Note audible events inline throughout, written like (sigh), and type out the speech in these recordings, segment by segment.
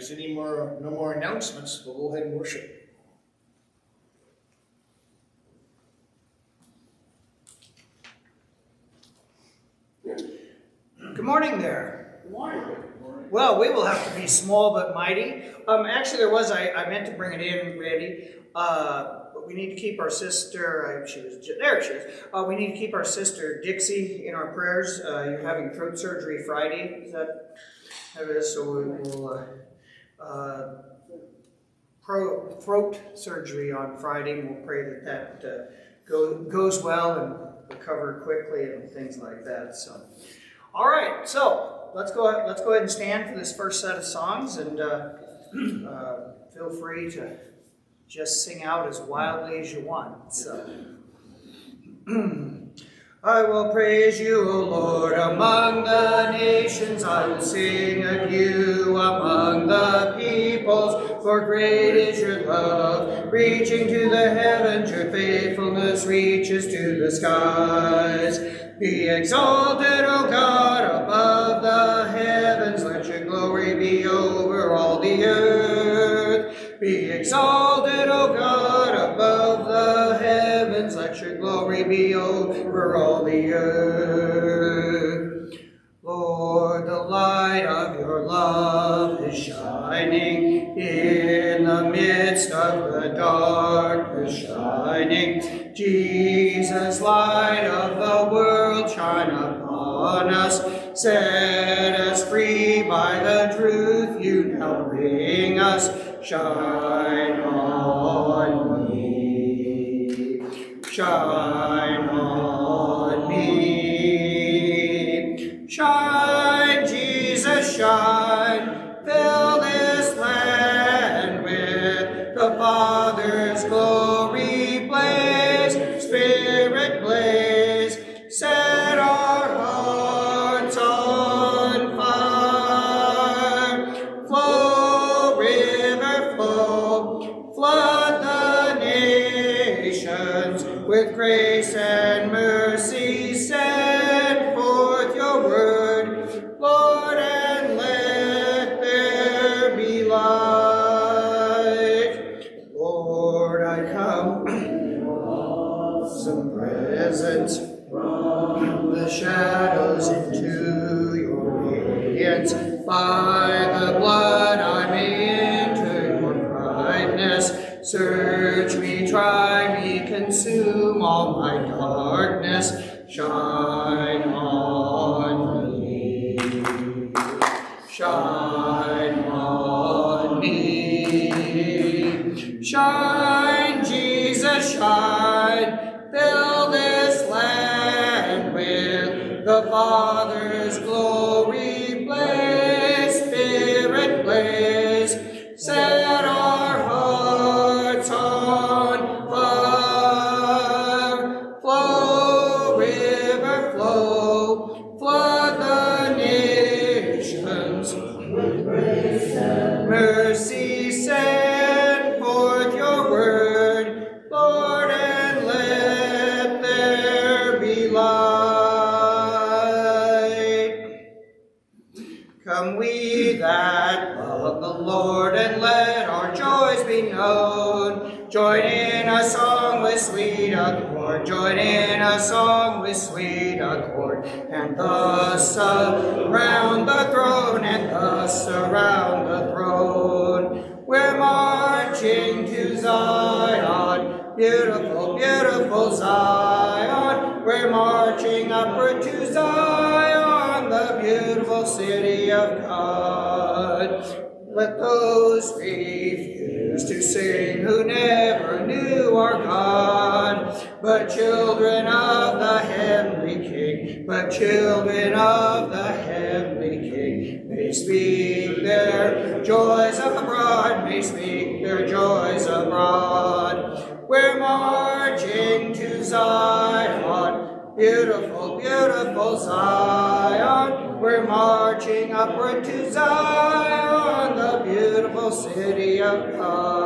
there's any more, no more announcements, we'll go ahead and worship. Good morning there. Good morning. Well, we will have to be small but mighty. Um, actually, there was, I, I meant to bring it in, Randy. Uh, but we need to keep our sister, uh, she was, there she is. Uh, we need to keep our sister Dixie in our prayers. Uh, you're having throat surgery Friday. Is that, that is, so we will, uh, pro, throat surgery on Friday. We'll pray that that uh, go, goes well and recover quickly and things like that. So, all right. So let's go. Let's go ahead and stand for this first set of songs, and uh, (clears throat) uh, feel free to just sing out as wildly as you want. So. (clears throat) I will praise you, O Lord, among the nations. I will sing of you among the peoples. For great is your love, reaching to the heavens. Your faithfulness reaches to the skies. Be exalted, O God, above the heavens. Let your glory be over all the earth. Be exalted, be over all the earth. Lord, the light of your love is shining in the midst of the darkness shining. Jesus, light of the world, shine upon us. Set us free by the truth you now bring us. Shine on me. Shine children of the heavenly King, but children of the heavenly King, may speak their joys abroad, may speak their joys abroad. We're marching to Zion, beautiful, beautiful Zion. We're marching upward to Zion, the beautiful city of God.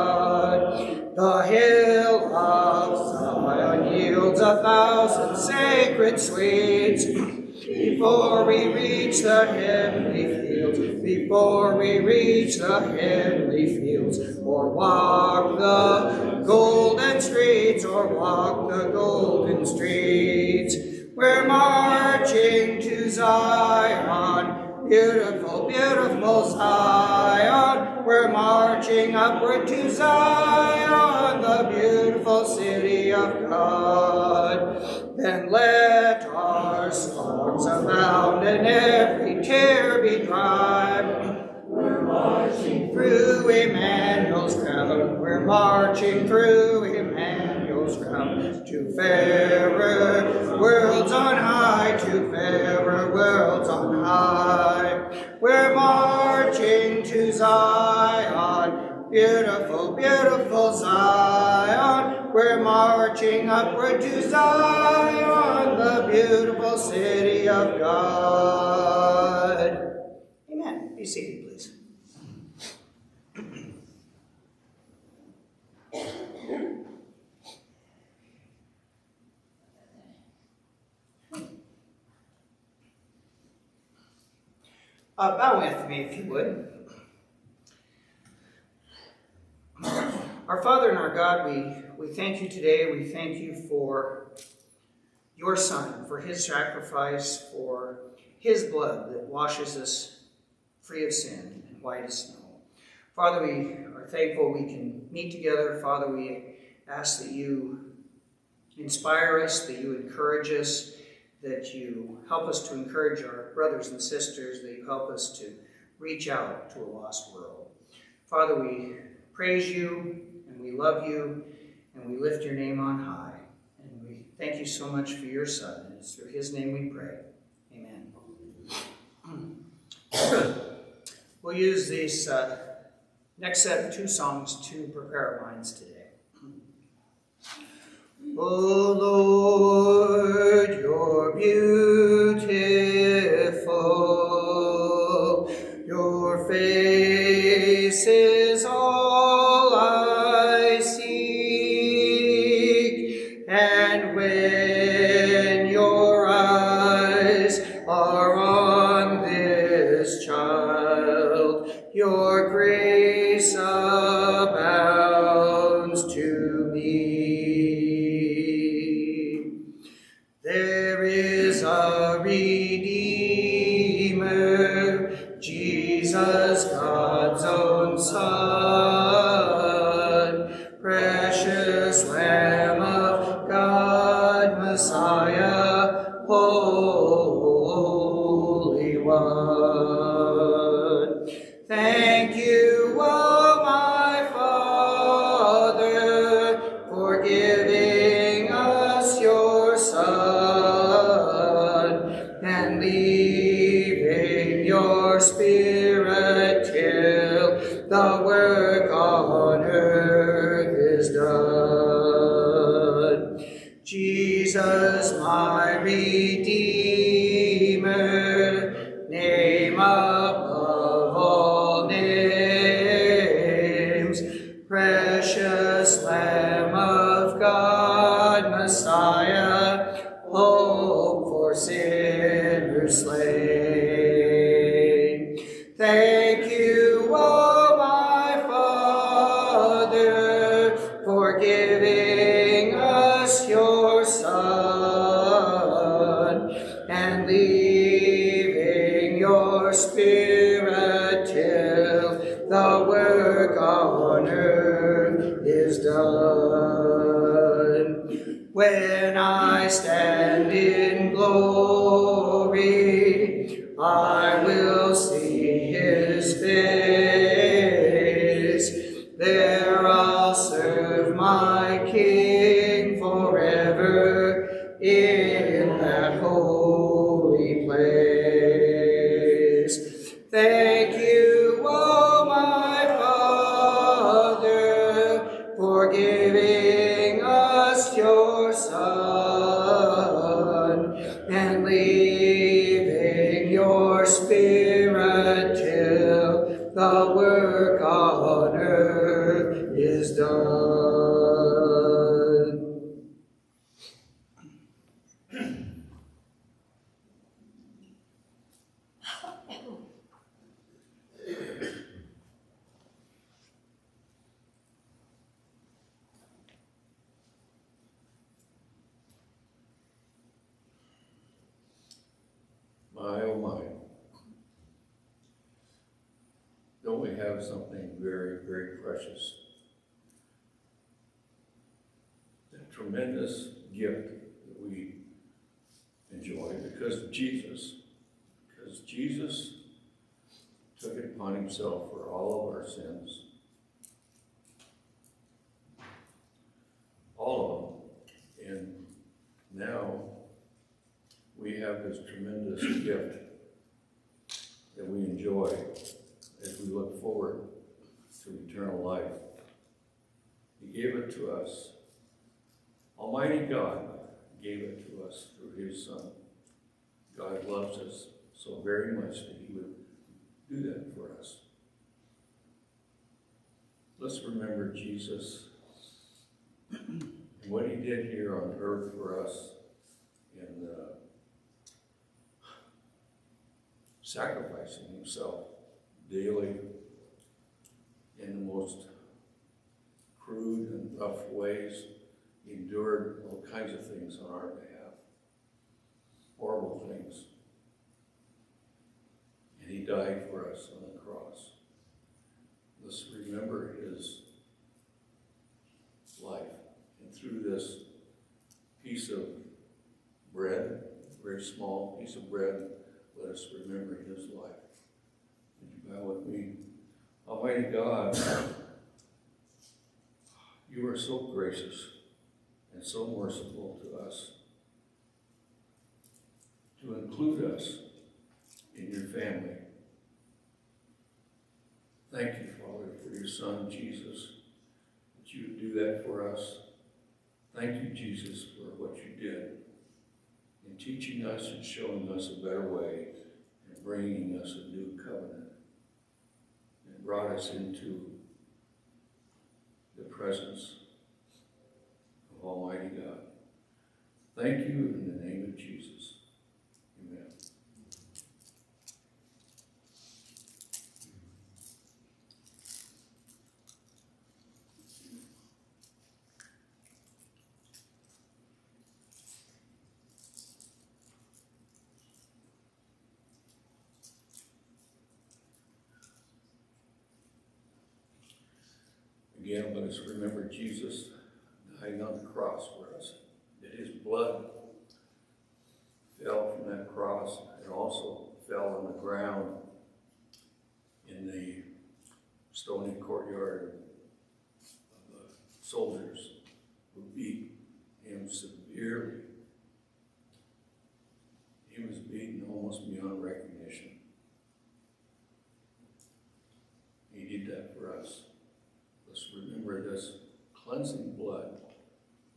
A thousand sacred sweets. Before we reach the heavenly fields, before we reach the heavenly fields, or walk the golden streets, or walk the golden streets. We're marching to Zion, beautiful, beautiful Zion. We're marching upward to Zion, the beautiful city. Then let our songs abound and every tear be dried. We're marching through Emmanuel's crown. We're marching through Emmanuel's crown to fairer worlds on high, to fairer worlds on high. We're marching to Zion, beautiful, beautiful Zion. We're marching upward to Zion, the beautiful city of God. Amen. Be seated, please. Uh, bow with me, if you would. Our Father and our God, we, we thank you today. We thank you for your Son, for his sacrifice, for his blood that washes us free of sin and white as snow. Father, we are thankful we can meet together. Father, we ask that you inspire us, that you encourage us, that you help us to encourage our brothers and sisters, that you help us to reach out to a lost world. Father, we praise you and we love you and we lift your name on high. And we thank you so much for your Son. And it's through his name we pray. Amen. (clears throat) we'll use this uh, next set of two songs to prepare our minds today. (clears throat) O Lord, you're beautiful. Your face precious Lamb of God, Messiah, hope for sinners slain. Something very, very precious? The tremendous gift that we enjoy because of Jesus. Because Jesus took it upon himself for all of our sins. All of them. And now we have this tremendous gift that we enjoy as we look forward to eternal life. He gave it to us. Almighty God gave it to us through His Son. God loves us so very much that He would do that for us. Let's remember Jesus and what He did here on earth for us in uh, sacrificing Himself daily in the most crude and rough ways, endured all kinds of things on our behalf, horrible things. And he died for us on the cross. Let's remember his life. And through this piece of bread, very small piece of bread, let us remember his life. Would you bow with me? Almighty God, you are so gracious and so merciful to us to include us in your family. Thank you, Father, for your Son, Jesus, that you would do that for us. Thank you, Jesus, for what you did in teaching us and showing us a better way and bringing us a new covenant brought us into the presence of Almighty God. Thank you in the name of Jesus. Amen. Again, let us remember Jesus dying on the cross for us, that his blood fell from that cross and also fell on the ground in the stony courtyard of the soldiers who beat him severely. He was beaten almost beyond recognition. He did that for us. Let's remember this cleansing blood,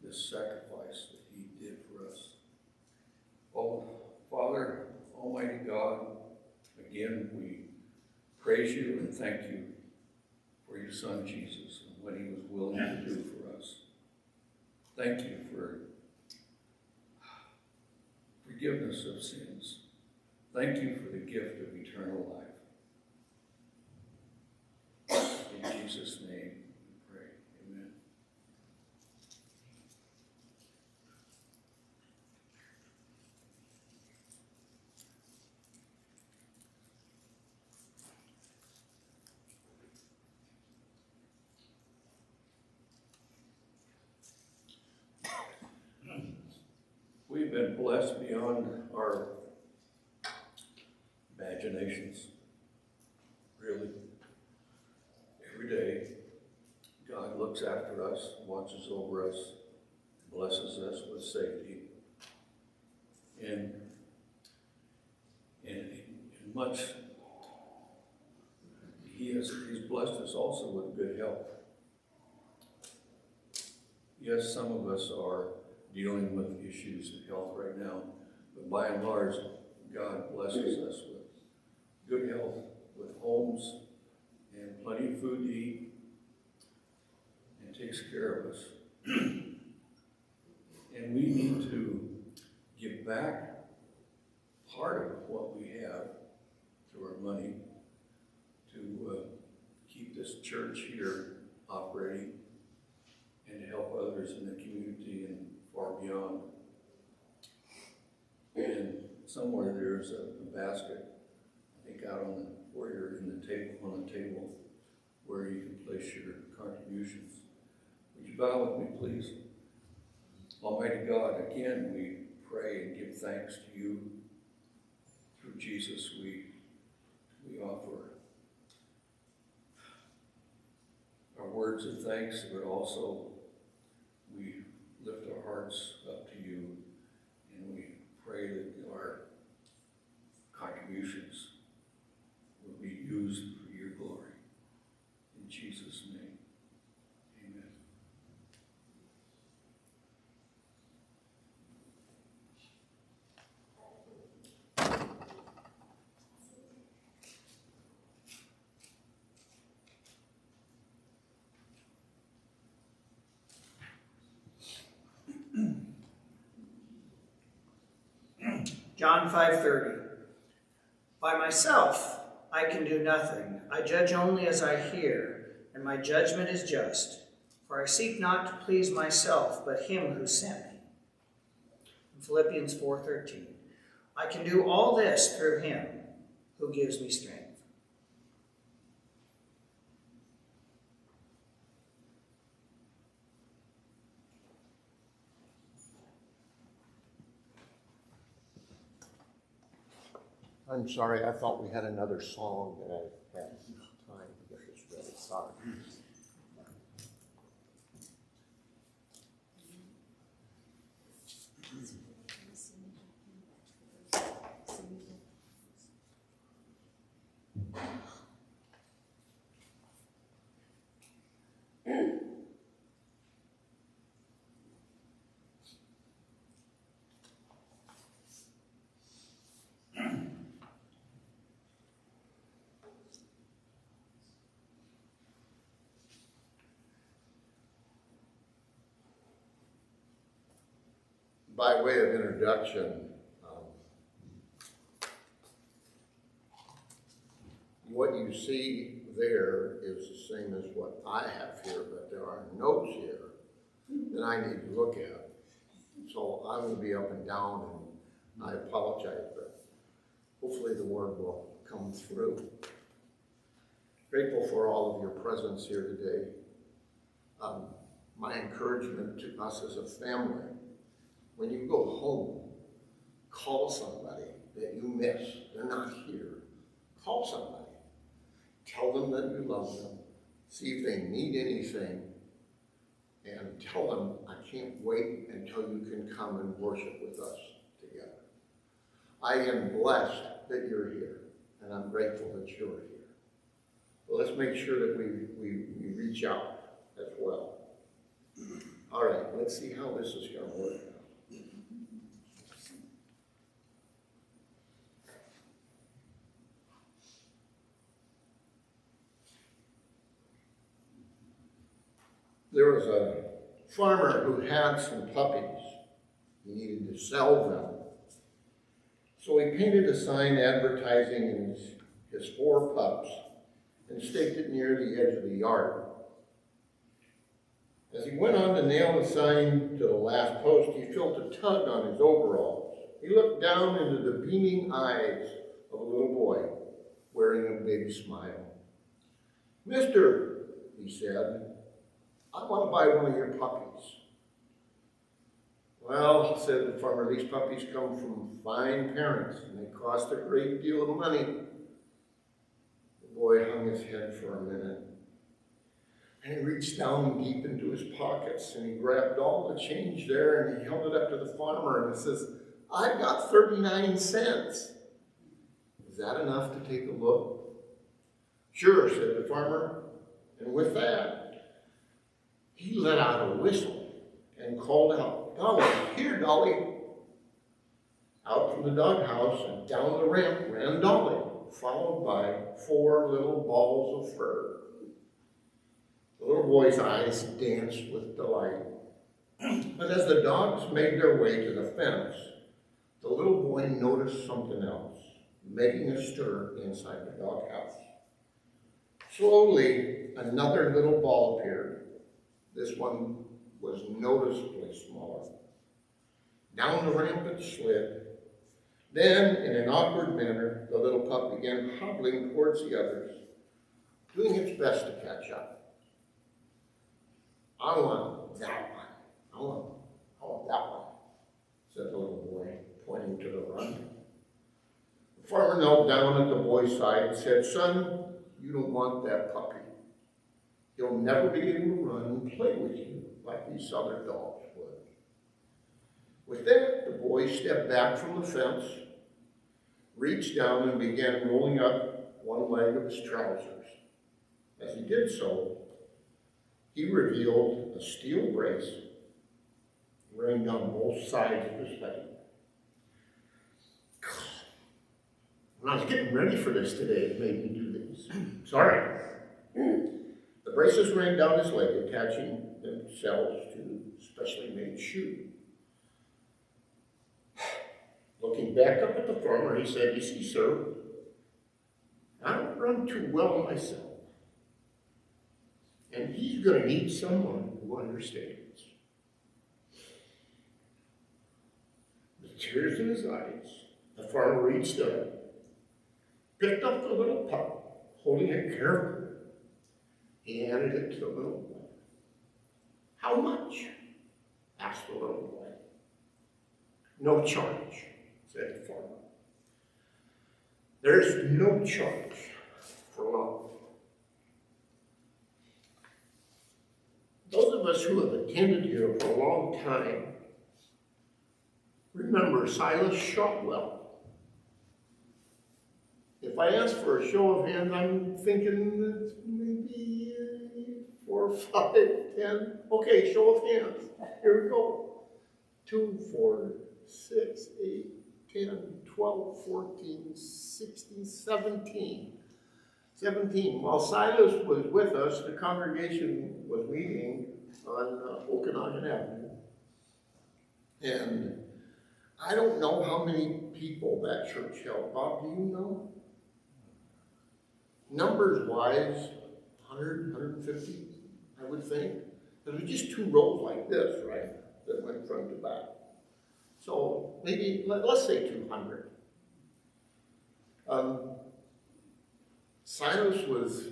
this sacrifice that he did for us. Oh, Father, Almighty God, again, we praise you and thank you for your Son Jesus and what he was willing to do for us. Thank you for forgiveness of sins. Thank you for the gift of eternal life. In Jesus' name we pray. Amen. We've been blessed beyond our imaginations. Really. Every day, God looks after us, watches over us, blesses us with safety. And, and in much, He has, He's blessed us also with good health. Yes, some of us are dealing with issues of health right now, but by and large, God blesses us with good health, with homes, and plenty of food to eat, and takes care of us. (clears throat) and we need to give back part of what we have through our money to uh, keep this church here operating and to help others in the community and far beyond. And somewhere there's a, a basket, think out on the foyer in the table, on the table where you can place your contributions. Would you bow with me, please? Almighty God, again, we pray and give thanks to you. Through Jesus, we, we offer our words of thanks, but also we lift our hearts up to you and we pray that our contributions will be used for your glory. In Jesus' name, amen. John 5:30. By myself I can do nothing. I judge only as I hear, and my judgment is just. For I seek not to please myself, but him who sent me. Philippians 4:13. I can do all this through him who gives me strength. I'm sorry, I thought we had another song that I had time to get this ready, sorry. By way of introduction, um, what you see there is the same as what I have here, but there are notes here that I need to look at. So I'm going to be up and down, and I apologize, but hopefully the word will come through. Grateful for all of your presence here today. Um, my encouragement to us as a family when you go home, call somebody that you miss. They're not here. Call somebody. Tell them that you love them. See if they need anything. And tell them, I can't wait until you can come and worship with us together. I am blessed that you're here, and I'm grateful that you're here. Let's make sure that we, we, we reach out as well. All right, let's see how this is going to work. There was a farmer who had some puppies. He needed to sell them. So he painted a sign advertising his, his four pups and staked it near the edge of the yard. As he went on to nail the sign to the last post, he felt a tug on his overalls. He looked down into the beaming eyes of a little boy wearing a big smile. Mister, he said, I want to buy one of your puppies. Well, said the farmer, these puppies come from fine parents and they cost a great deal of money. The boy hung his head for a minute. And he reached down deep into his pockets and he grabbed all the change there and he held it up to the farmer and he says, I've got 39 cents. Is that enough to take a look? Sure, said the farmer. And with that, he let out a whistle and called out, Dolly, here, Dolly. Out from the doghouse and down the ramp ran Dolly, followed by four little balls of fur. The little boy's eyes danced with delight. (clears throat) But as the dogs made their way to the fence, the little boy noticed something else, making a stir inside the doghouse. Slowly, another little ball appeared. This one was noticeably smaller. Down the ramp it slid. Then, in an awkward manner, the little pup began hobbling towards the others, doing its best to catch up. I want that one. I want, I want that one, said the little boy, pointing to the run. The farmer knelt down at the boy's side and said, Son, you don't want that puppy. He'll never be able to run and play with you these other dogs would. With that, the boy stepped back from the fence, reached down and began rolling up one leg of his trousers. As he did so, he revealed a steel brace running down both sides of his head. When I was getting ready for this today, it made me do this. Sorry. The braces ran down his leg, attaching themselves to specially made shoe. (sighs) Looking back up at the farmer, he said, You see, sir, I don't run too well myself. And he's going to need someone who understands. With tears in his eyes, the farmer reached up, picked up the little pup, holding it carefully. He handed it to the little boy. How much? asked the little boy. No charge, said the farmer. There's no charge for love. Those of us who have attended here for a long time remember Silas Shotwell. If I ask for a show of hands, I'm thinking that maybe uh, four, five, ten. Okay, show of hands. Here we go. Two, four, six, eight, 10, 12, 14, 16, 17. 17. While Silas was with us, the congregation was meeting on uh, Okanagan Avenue. And I don't know how many people that church held. Bob, do you know? Numbers wise, 100, 150, I would think. There was just two rows like this, right? That went front to back. So maybe, let, us say 200. Um, Silas was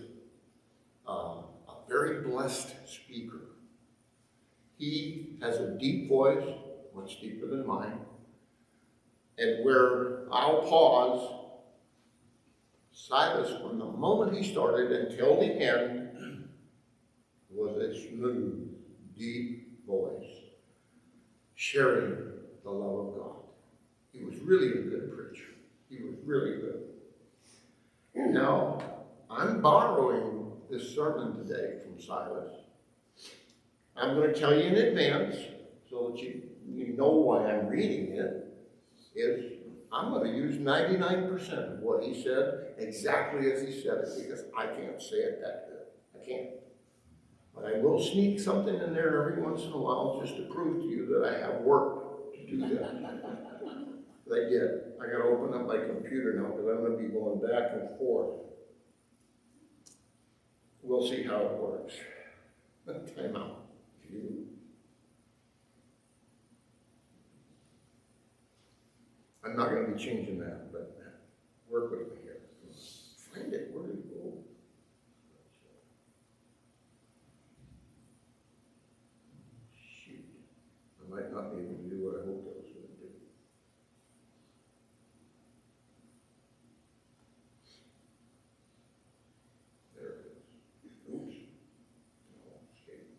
uh, a very blessed speaker. He has a deep voice, much deeper than mine. And where I'll pause, Silas, from the moment he started until the end, was a smooth, deep voice, sharing the love of God. He was really a good preacher. He was really good. Now, I'm borrowing this sermon today from Silas. I'm going to tell you in advance so that you, you know why I'm reading it. Is I'm going to use 99% of what he said exactly as he said it because I can't say it that good. I can't. But I will sneak something in there every once in a while just to prove to you that I have work to do that. But I did. I got to open up my computer now because I'm going to be going back and forth. We'll see how it works. (laughs) Time out. I'm not going to be changing that, but work with me here. Find it did it go? Shoot. I might not be able to do what I hoped I was going to do. There it is. Oops. No, escape.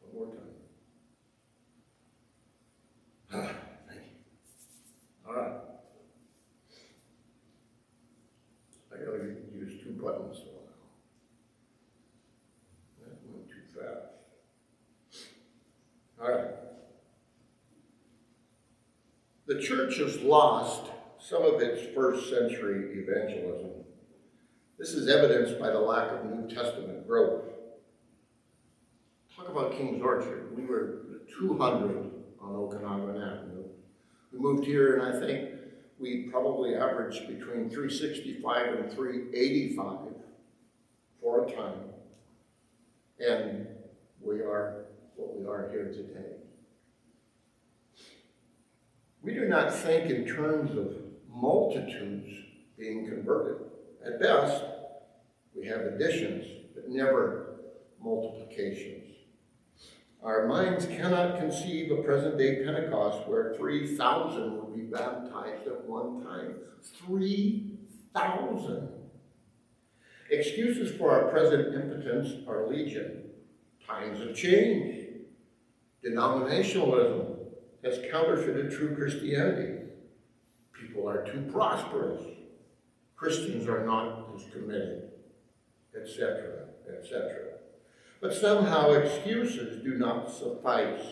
One more time. Ah, thank you. All right. I gotta use two buttons. That went too fast. All right. The church has lost some of its first century evangelism. This is evidenced by the lack of New Testament growth. Talk about King's Orchard. We were 200 on Okanagan Avenue. We moved here, and I think we probably averaged between 365 and 385 for a time. And we are what we are here today. We do not think in terms of multitudes being converted. At best, We have additions, but never multiplications. Our minds cannot conceive a present day Pentecost where 3,000 would be baptized at one time. 3,000. Excuses for our present impotence are legion. Times have changed. Denominationalism has counterfeited true Christianity. People are too prosperous. Christians are not as committed, etc., etc. But somehow excuses do not suffice.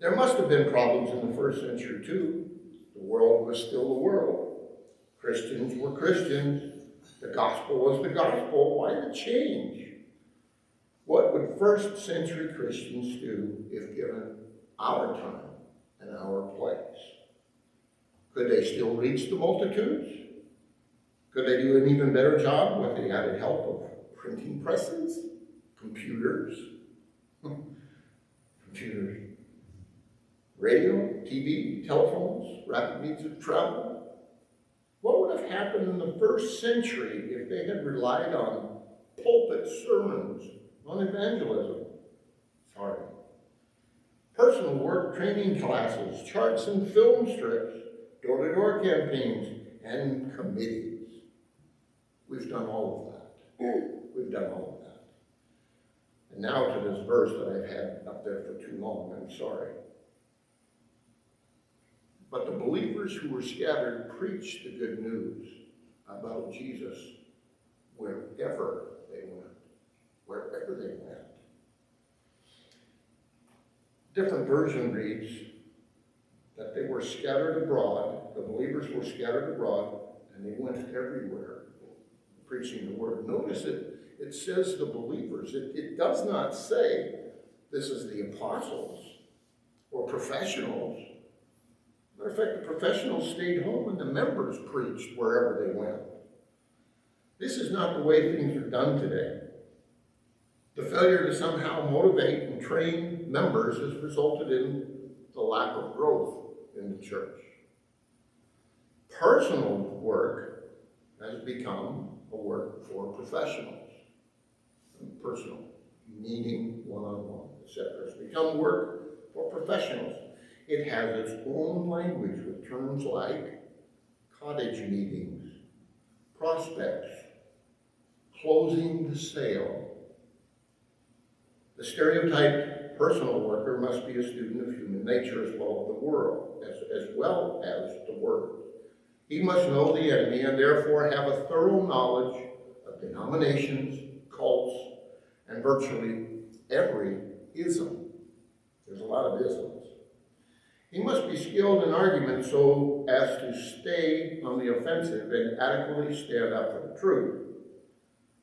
There must have been problems in the first century too. The world was still the world. Christians were Christians. The gospel was the gospel. Why the change? What would first century Christians do if given our time and our place? Could they still reach the multitudes? Could they do an even better job with the added help of printing presses, computers, hmm. computers, radio, TV, telephones, rapid means of travel? What would have happened in the first century if they had relied on pulpit sermons on evangelism? Sorry. Personal work training classes, charts and film strips, door to door campaigns, and committees. We've done all of that. We've done all of that. And now to this verse that I've had up there for too long, I'm sorry. But the believers who were scattered preached the good news about Jesus wherever they went. Wherever they went. Different version reads that they were scattered abroad, the believers were scattered abroad, and they went everywhere preaching the word. Notice it, it says the believers. It, it does not say this is the apostles or professionals. Matter of fact, the professionals stayed home and the members preached wherever they went. This is not the way things are done today. The failure to somehow motivate and train members has resulted in the lack of growth in the church. Personal work has become a work for professionals. Personal, meeting one-on-one, etc. It's become work for professionals. It has its own language with terms like cottage meetings, prospects, closing the sale. The stereotyped personal worker must be a student of human nature as well as the world, as, as well as the word. He must know the enemy and therefore have a thorough knowledge of denominations, cults, and virtually every ism. There's a lot of isms. He must be skilled in argument so as to stay on the offensive and adequately stand up for the truth.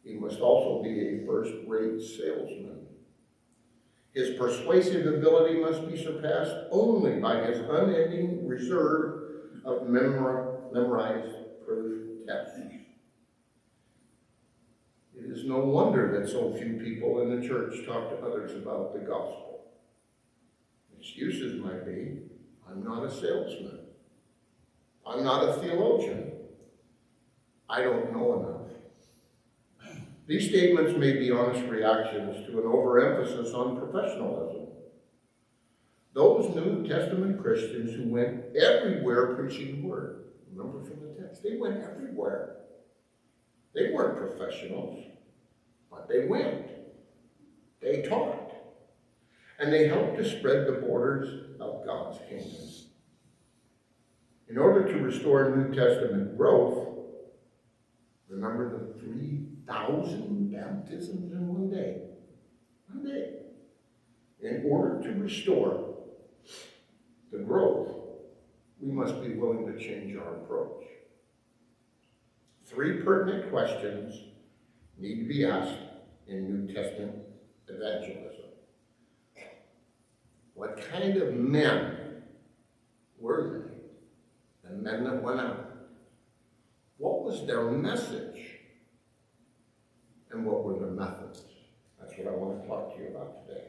He must also be a first-rate salesman. His persuasive ability must be surpassed only by his unending reserve of memor memorized proof texts. It is no wonder that so few people in the church talk to others about the gospel. Excuses might be, I'm not a salesman. I'm not a theologian. I don't know enough. These statements may be honest reactions to an overemphasis on professionalism. Those New Testament Christians who went everywhere preaching the word, remember from the text, they went everywhere. They weren't professionals, they went. They taught. And they helped to spread the borders of God's kingdom. In order to restore New Testament growth, remember the 3,000 baptisms in one day. One day. In order to restore the growth, we must be willing to change our approach. Three pertinent questions need to be asked in New Testament evangelism. What kind of men were they? The men that went out. What was their message? And what were their methods? That's what I want to talk to you about today.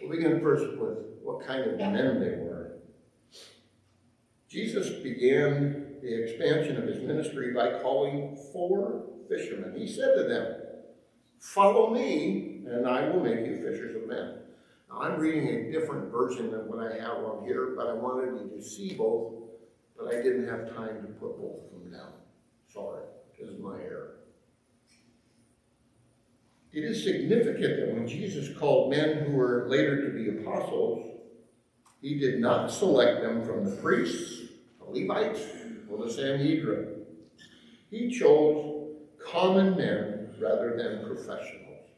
We'll begin first with what kind of men they were. Jesus began the expansion of his ministry by calling four fishermen. He said to them, Follow me, and I will make you fishers of men. Now, I'm reading a different version than what I have on here, but I wanted you to see both, but I didn't have time to put both of them down. Sorry, this is my error. It is significant that when Jesus called men who were later to be apostles, he did not select them from the priests, the Levites, or the Sanhedrin. He chose common men rather than professionals.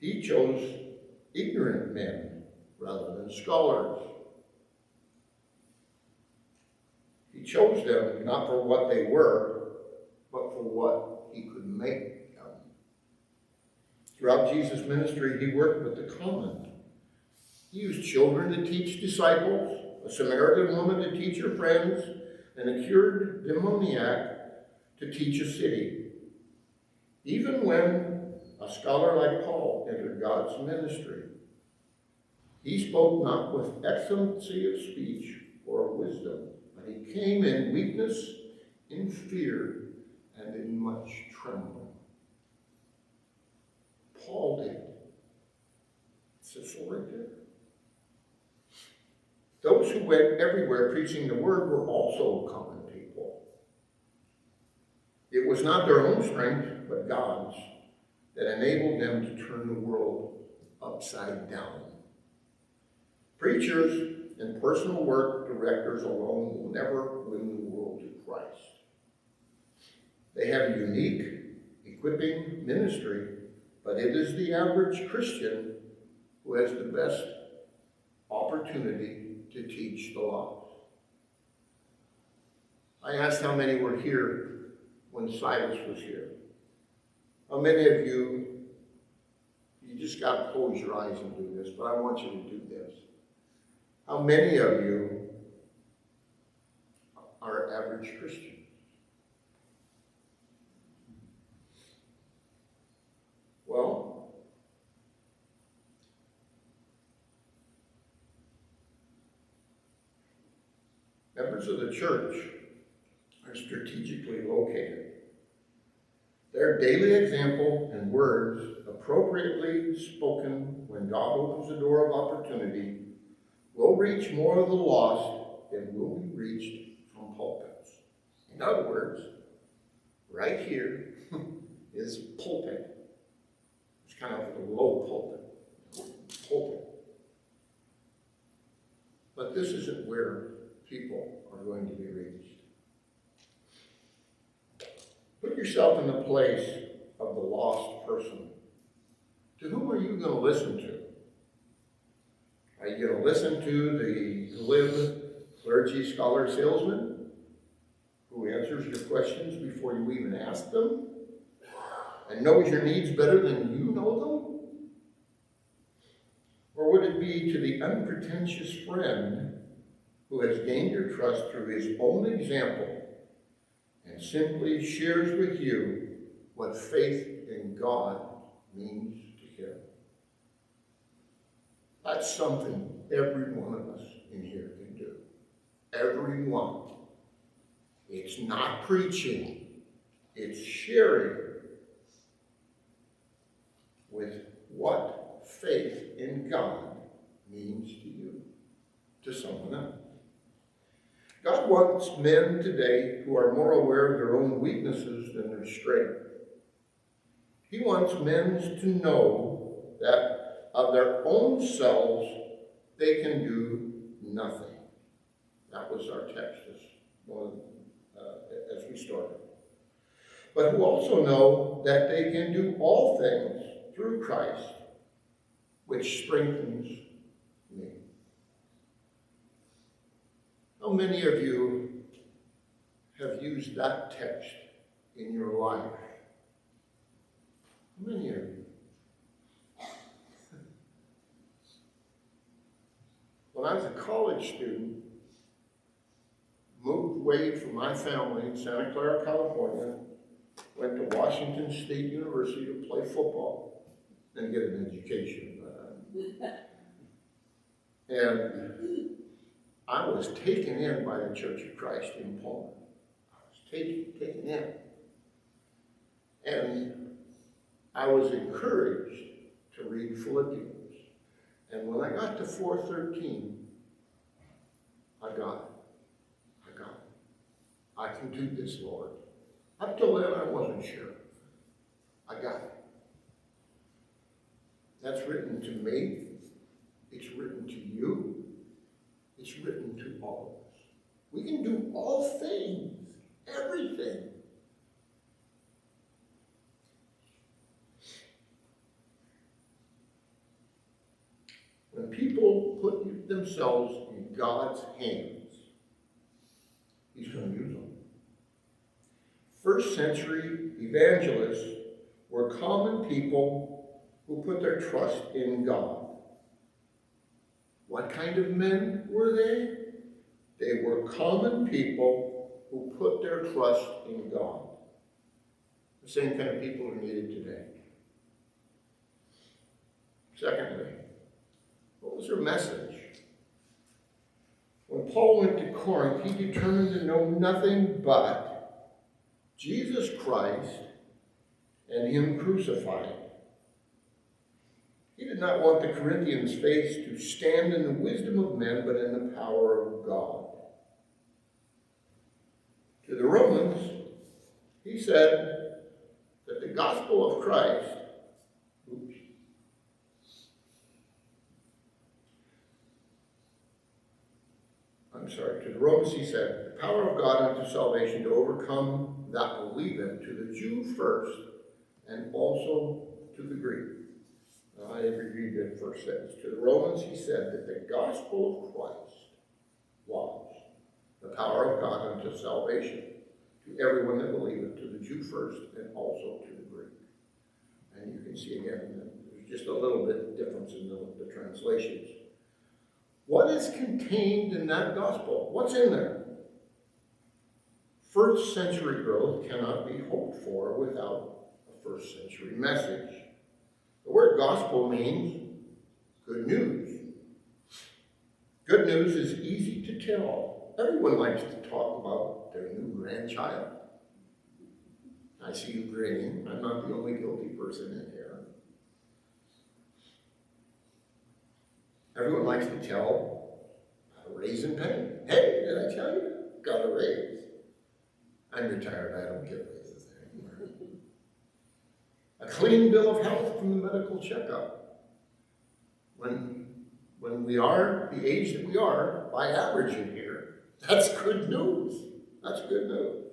He chose ignorant men rather than scholars. He chose them not for what they were, but for what he could make them. Throughout Jesus' ministry, he worked with the common. He used children to teach disciples, a Samaritan woman to teach her friends, and a cured demoniac to teach a city. Even when a scholar like Paul entered God's ministry, he spoke not with excellency of speech or wisdom, but he came in weakness, in fear, and in much trembling. Paul did. It says so right there. Those who went everywhere preaching the word were also common people. It was not their own strength, but God's, that enabled them to turn the world upside down. Preachers and personal work directors alone will never win the world to Christ. They have a unique, equipping ministry, but it is the average Christian who has the best opportunity to teach the lost. I asked how many were here when Silas was here. How many of you, you just got to close your eyes and do this, but I want you to do this. How many of you are average Christians? Well, members of the church are strategically located. Their daily example and words appropriately spoken when God opens the door of opportunity will reach more of the lost than will be reached from pulpits. In other words, right here (laughs) is pulpit. It's kind of a low pulpit. Pulpit. But this isn't where people are going to be reached. Put yourself in the place of the lost person. To whom are you going to listen to? Are you going to listen to the glib clergy scholar salesman who answers your questions before you even ask them and knows your needs better than you know them? Or would it be to the unpretentious friend who has gained your trust through his own example simply shares with you what faith in God means to him? That's something every one of us in here can do. Everyone. It's not preaching, it's sharing with what faith in God means to you, to someone else. God wants men today who are more aware of their own weaknesses than their strength. He wants men to know that of their own selves they can do nothing. That was our text as, one, uh, as we started. But who also know that they can do all things through Christ, which strengthens me. How many of you have used that text in your life? How many of you? When I was a college student, moved away from my family in Santa Clara, California, went to Washington State University to play football and get an education. (laughs) And I was taken in by the Church of Christ in Pullman. I was taken, taken in. And I was encouraged to read Philippians. And when I got to 413, I got it. I got it. I can do this, Lord. Up till then, I wasn't sure. I got it. That's written to me. It's written to you. It's written to all of us. We can do all things, everything. When people put themselves in God's hands, He's going to use them. First century evangelists were common people who put their trust in God. What kind of men were they? They were common people who put their trust in God. The same kind of people are needed today. Secondly, what was their message? When Paul went to Corinth, he determined to know nothing but Jesus Christ and Him crucified. He did not want the Corinthians' faith to stand in the wisdom of men, but in the power of God. To the Romans, he said that the gospel of Christ, oops, I'm sorry, to the Romans he said, the power of God unto salvation to overcome that believeth, to the Jew first, and also to the Greek. I read that first sentence. To the Romans he said that the gospel of Christ was the power of God unto salvation to everyone that believeth, to the Jew first, and also to the Greek. And you can see again, there's just a little bit difference in the, the translations. What is contained in that gospel? What's in there? First century growth cannot be hoped for without a first century message. The word gospel means good news. Good news is easy to tell. Everyone likes to talk about their new grandchild. I see you grinning. I'm not the only guilty person in here. Everyone likes to tell to raise and pay. Hey, did I tell you? Got a raise. I'm retired. I don't get raises. A clean bill of health from the medical checkup. When, when we are the age that we are, by average in here, that's good news. That's good news.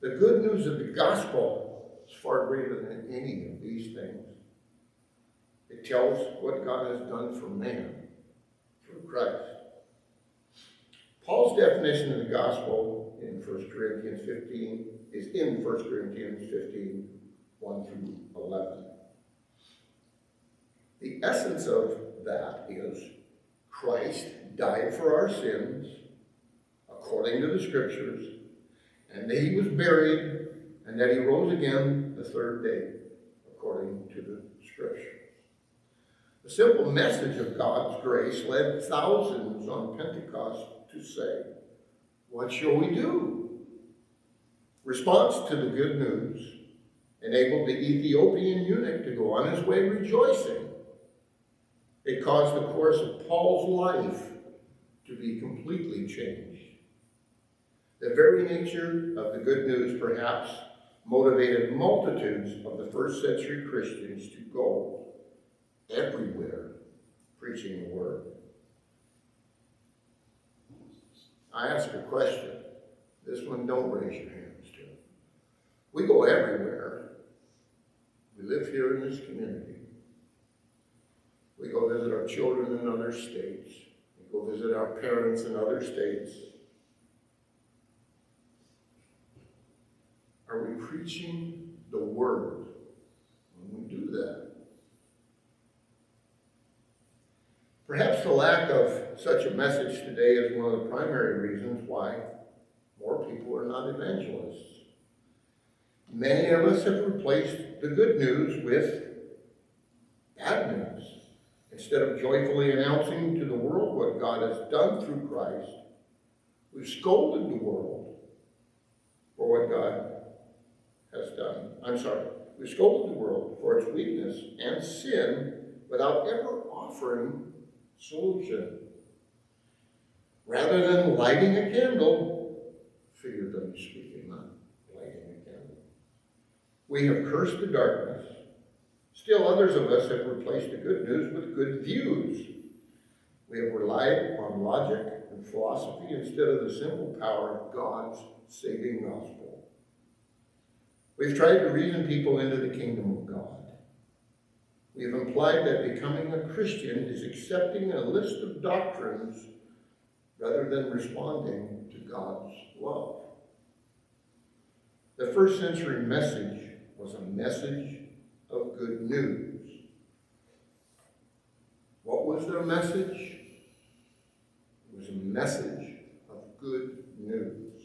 The good news of the gospel is far greater than any of these things. It tells what God has done for man through Christ. Paul's definition of the gospel in 1 Corinthians 15 is in 1 Corinthians 15, 1 through 11. The essence of that is Christ died for our sins according to the scriptures, and that he was buried, and that he rose again the third day according to the scriptures. The simple message of God's grace led thousands on Pentecost to say, What shall we do? Response to the good news enabled the Ethiopian eunuch to go on his way rejoicing. It caused the course of Paul's life to be completely changed. The very nature of the good news, perhaps, motivated multitudes of the first century Christians to go everywhere preaching the word. I ask a question. This one, don't raise your hands to. We go everywhere. We live here in this community. We go visit our children in other states. We go visit our parents in other states. Are we preaching the word when we do that? Perhaps the lack of such a message today is one of the primary reasons why more people are not evangelists. Many of us have replaced the good news with bad news. Instead of joyfully announcing to the world what God has done through Christ, we've scolded the world for what God has done. I'm sorry, we've scolded the world for its weakness and sin without ever offering solution. Rather than lighting a candle, figuratively speaking, not lighting a candle, we have cursed the darkness. Still, others of us have replaced the good news with good views. We have relied on logic and philosophy instead of the simple power of God's saving gospel. We've tried to reason people into the kingdom of God. We have implied that becoming a Christian is accepting a list of doctrines rather than responding to God's love. The first century message was a message of good news. What was their message? It was a message of good news.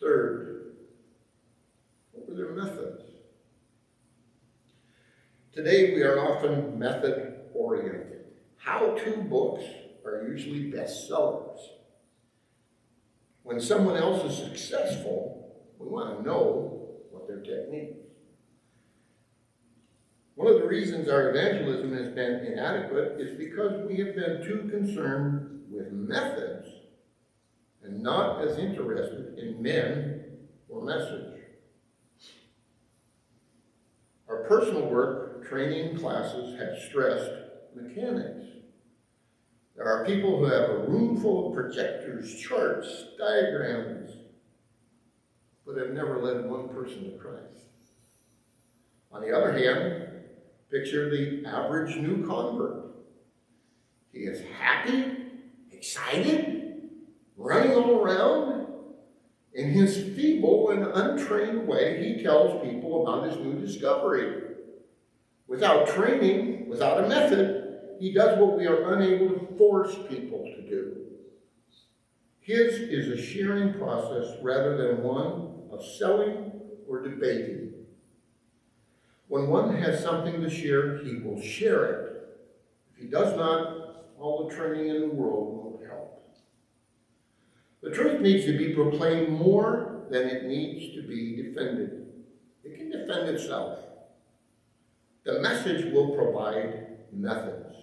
Third, what were their methods? Today we are often method oriented. How to books are usually bestsellers. When someone else is successful, we want to know what their technique is. One of the reasons our evangelism has been inadequate is because we have been too concerned with methods and not as interested in men or message. Our personal work, training classes have stressed mechanics. There are people who have a room full of projectors, charts, diagrams, but have never led one person to Christ. On the other hand, picture the average new convert. He is happy, excited, running all around. In his feeble and untrained way, he tells people about his new discovery. Without training, without a method, he does what we are unable to force people to do. His is a sharing process rather than one of selling or debating. When one has something to share, he will share it. If he does not, all the training in the world won't help. The truth needs to be proclaimed more than it needs to be defended. It can defend itself. The message will provide methods.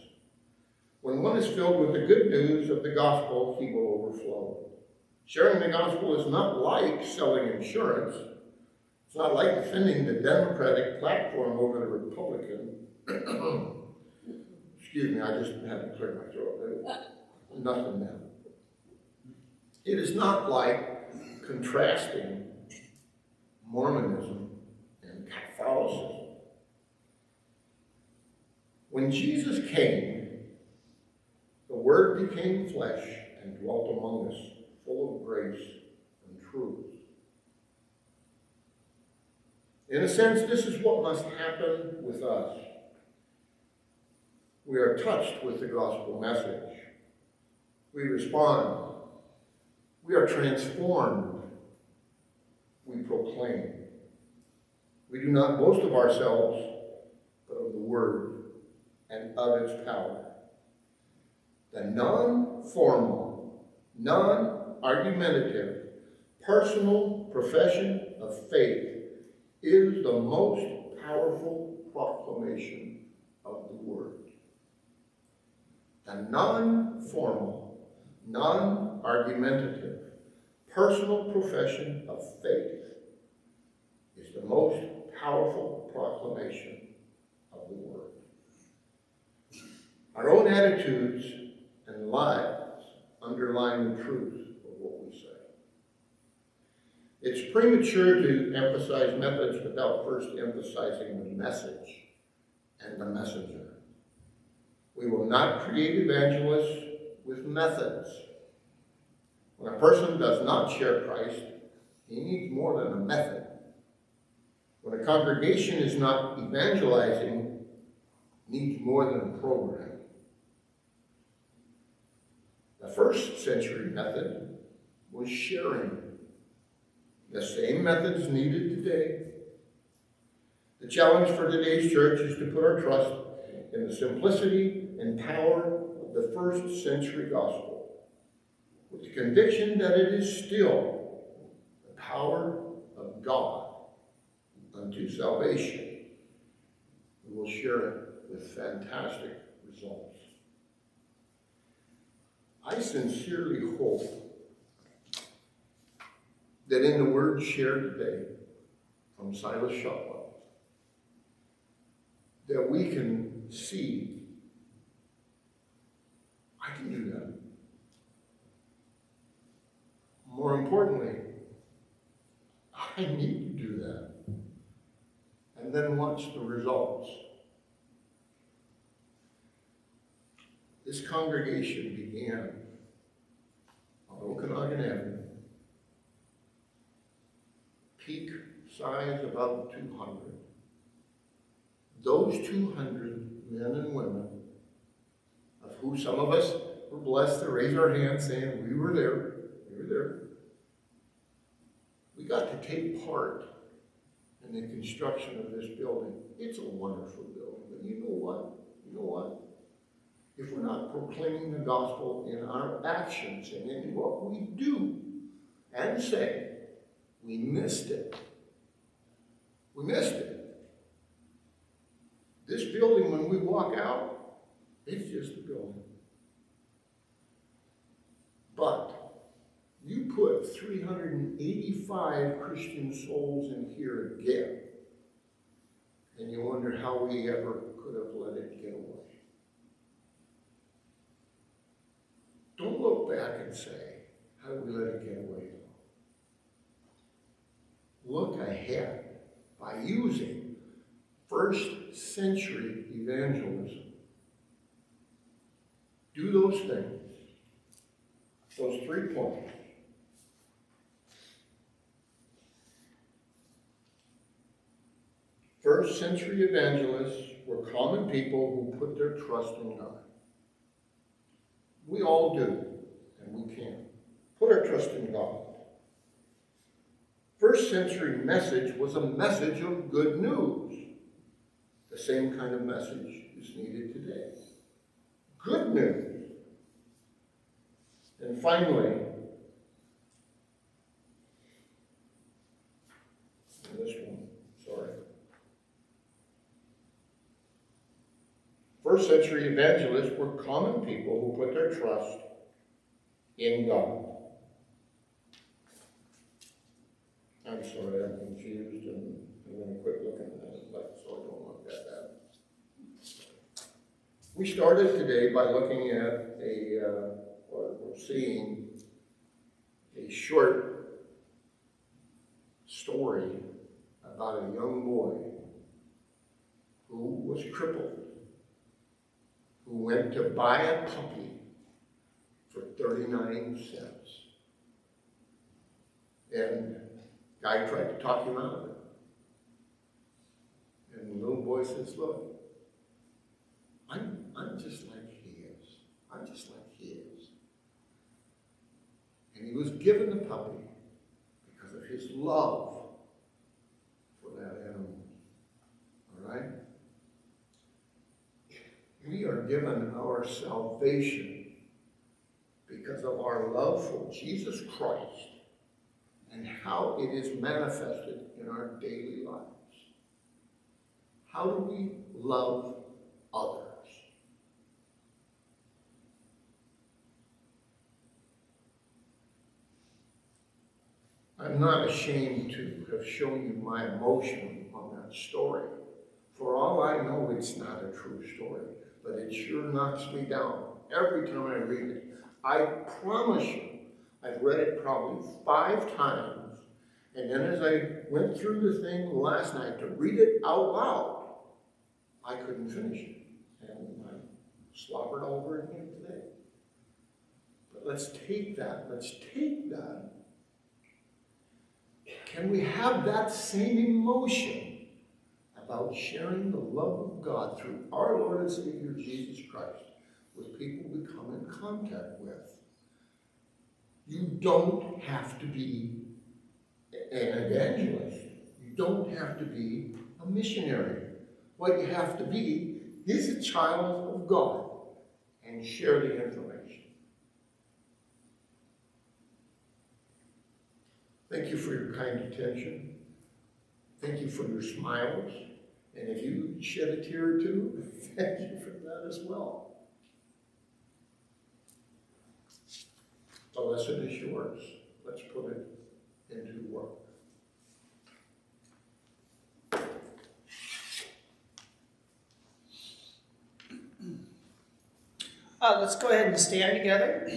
When one is filled with the good news of the gospel, he will overflow. Sharing the gospel is not like selling insurance. It's not like defending the Democratic platform over the Republican. (clears throat) Excuse me, I just had to clear my throat. Nothing now. It is not like contrasting Mormonism and Catholicism. When Jesus came, the Word became flesh and dwelt among us, full of grace and truth. In a sense, this is what must happen with us. We are touched with the gospel message. We respond. We are transformed. We proclaim. We do not boast of ourselves, but of the Word and of its power. The non-formal, non-argumentative, personal profession of faith is the most powerful proclamation of the Word. The non-formal, non-argumentative, personal profession of faith is the most powerful proclamation of the Word. Our own attitudes and lives underline the truth of what we say. It's premature to emphasize methods without first emphasizing the message and the messenger. We will not create evangelists with methods. When a person does not share Christ, he needs more than a method. When a congregation is not evangelizing, needs more than a program. The first century method was sharing. The same methods needed today. The challenge for today's church is to put our trust in the simplicity and power of the first century gospel, with the conviction that it is still the power of God unto salvation. We will share it with fantastic results. I sincerely hope that in the words shared today from Silas Shotwell, that we can see I can do that. More importantly, I need to do that. And then watch the results. This congregation began on Okanagan Avenue. Peak size about 200. Those 200 men and women, of who some of us were blessed to raise our hands saying, We were there, we were there. We got to take part in the construction of this building. It's a wonderful building, but you know what? You know what? If we're not proclaiming the gospel in our actions and in what we do and say, we missed it. We missed it. This building, when we walk out, it's just a building. But you put 385 Christian souls in here again, and you wonder how we ever could have let it get away. Don't look back and say, how did we let it get away? Look ahead by using first century evangelism. Do those things. Those three points. First century evangelists were common people who put their trust in God. We all do, and we can. Put our trust in God. First century message was a message of good news. The same kind of message is needed today. Good news. And finally, this one, sorry. First century evangelists were common people who put their trust in God. Sorry, I'm confused and I'm gonna quit looking at it, but so I don't look at that. We started today by looking at a, uh, or we're seeing a short story about a young boy who was crippled, who went to buy a puppy for 39 cents. And guy tried to talk him out of it. And the little boy says, Look, I'm, I'm just like he is. I'm just like he is. And he was given the puppy because of his love for that animal. All right? We are given our salvation because of our love for Jesus Christ and how it is manifested in our daily lives. How do we love others? I'm not ashamed to have shown you my emotion on that story. For all I know, it's not a true story, but it sure knocks me down every time I read it. I promise you, I've read it probably five times. And then as I went through the thing last night to read it out loud, I couldn't finish it. And I slobbered over it again today. But let's take that, let's take that. Can we have that same emotion about sharing the love of God through our Lord and Savior Jesus Christ with people we come in contact with? You don't have to be an evangelist. You don't have to be a missionary. What you have to be is a child of God and share the information. Thank you for your kind attention. Thank you for your smiles. And if you shed a tear or two, (laughs) thank you for that as well. The lesson is yours. Let's put it into work. Uh, let's go ahead and stand together.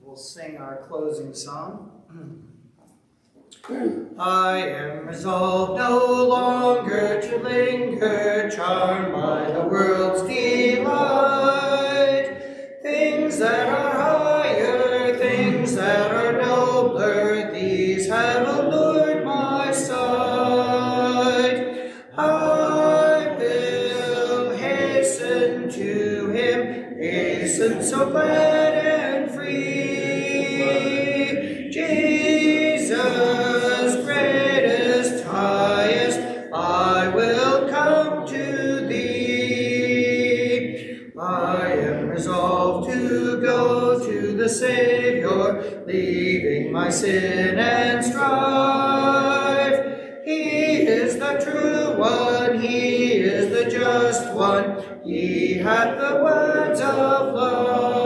We'll sing our closing song. I am resolved no longer to linger, charmed by the world's delight. Things that are so glad and free. Jesus, greatest, highest, I will come to thee. I am resolved to go to the Savior, leaving my sin and strife. He is the true one, He is the just one, He hath the words of life.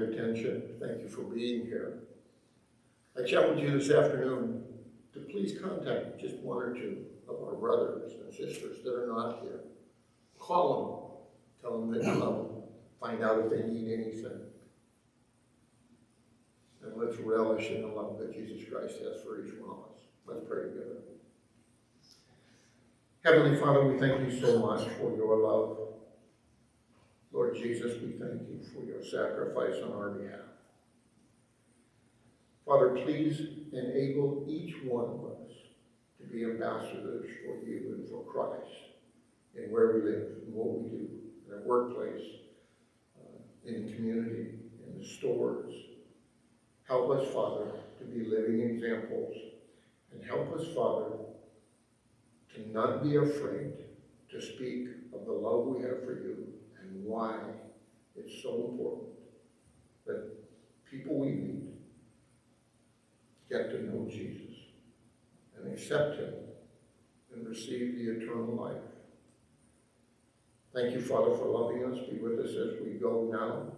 Your attention. Thank you for being here. I challenge you this afternoon to please contact just one or two of our brothers and sisters that are not here. Call them, tell them that you love them, find out if they need anything. And let's relish in the love that Jesus Christ has for each one of us. Let's pray together. Heavenly Father, we thank you so much for your love. Lord Jesus, we thank you for your sacrifice on our behalf. Father, please enable each one of us to be ambassadors for you and for Christ in where we live, in what we do, in our workplace, uh, in the community, in the stores. Help us, Father, to be living examples, and help us, Father, to not be afraid to speak of the love we have for you why it's so important that people we meet get to know Jesus and accept him and receive the eternal life. Thank you, Father, for loving us. Be with us as we go now.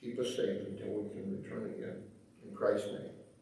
Keep us safe until we can return again. In Christ's name.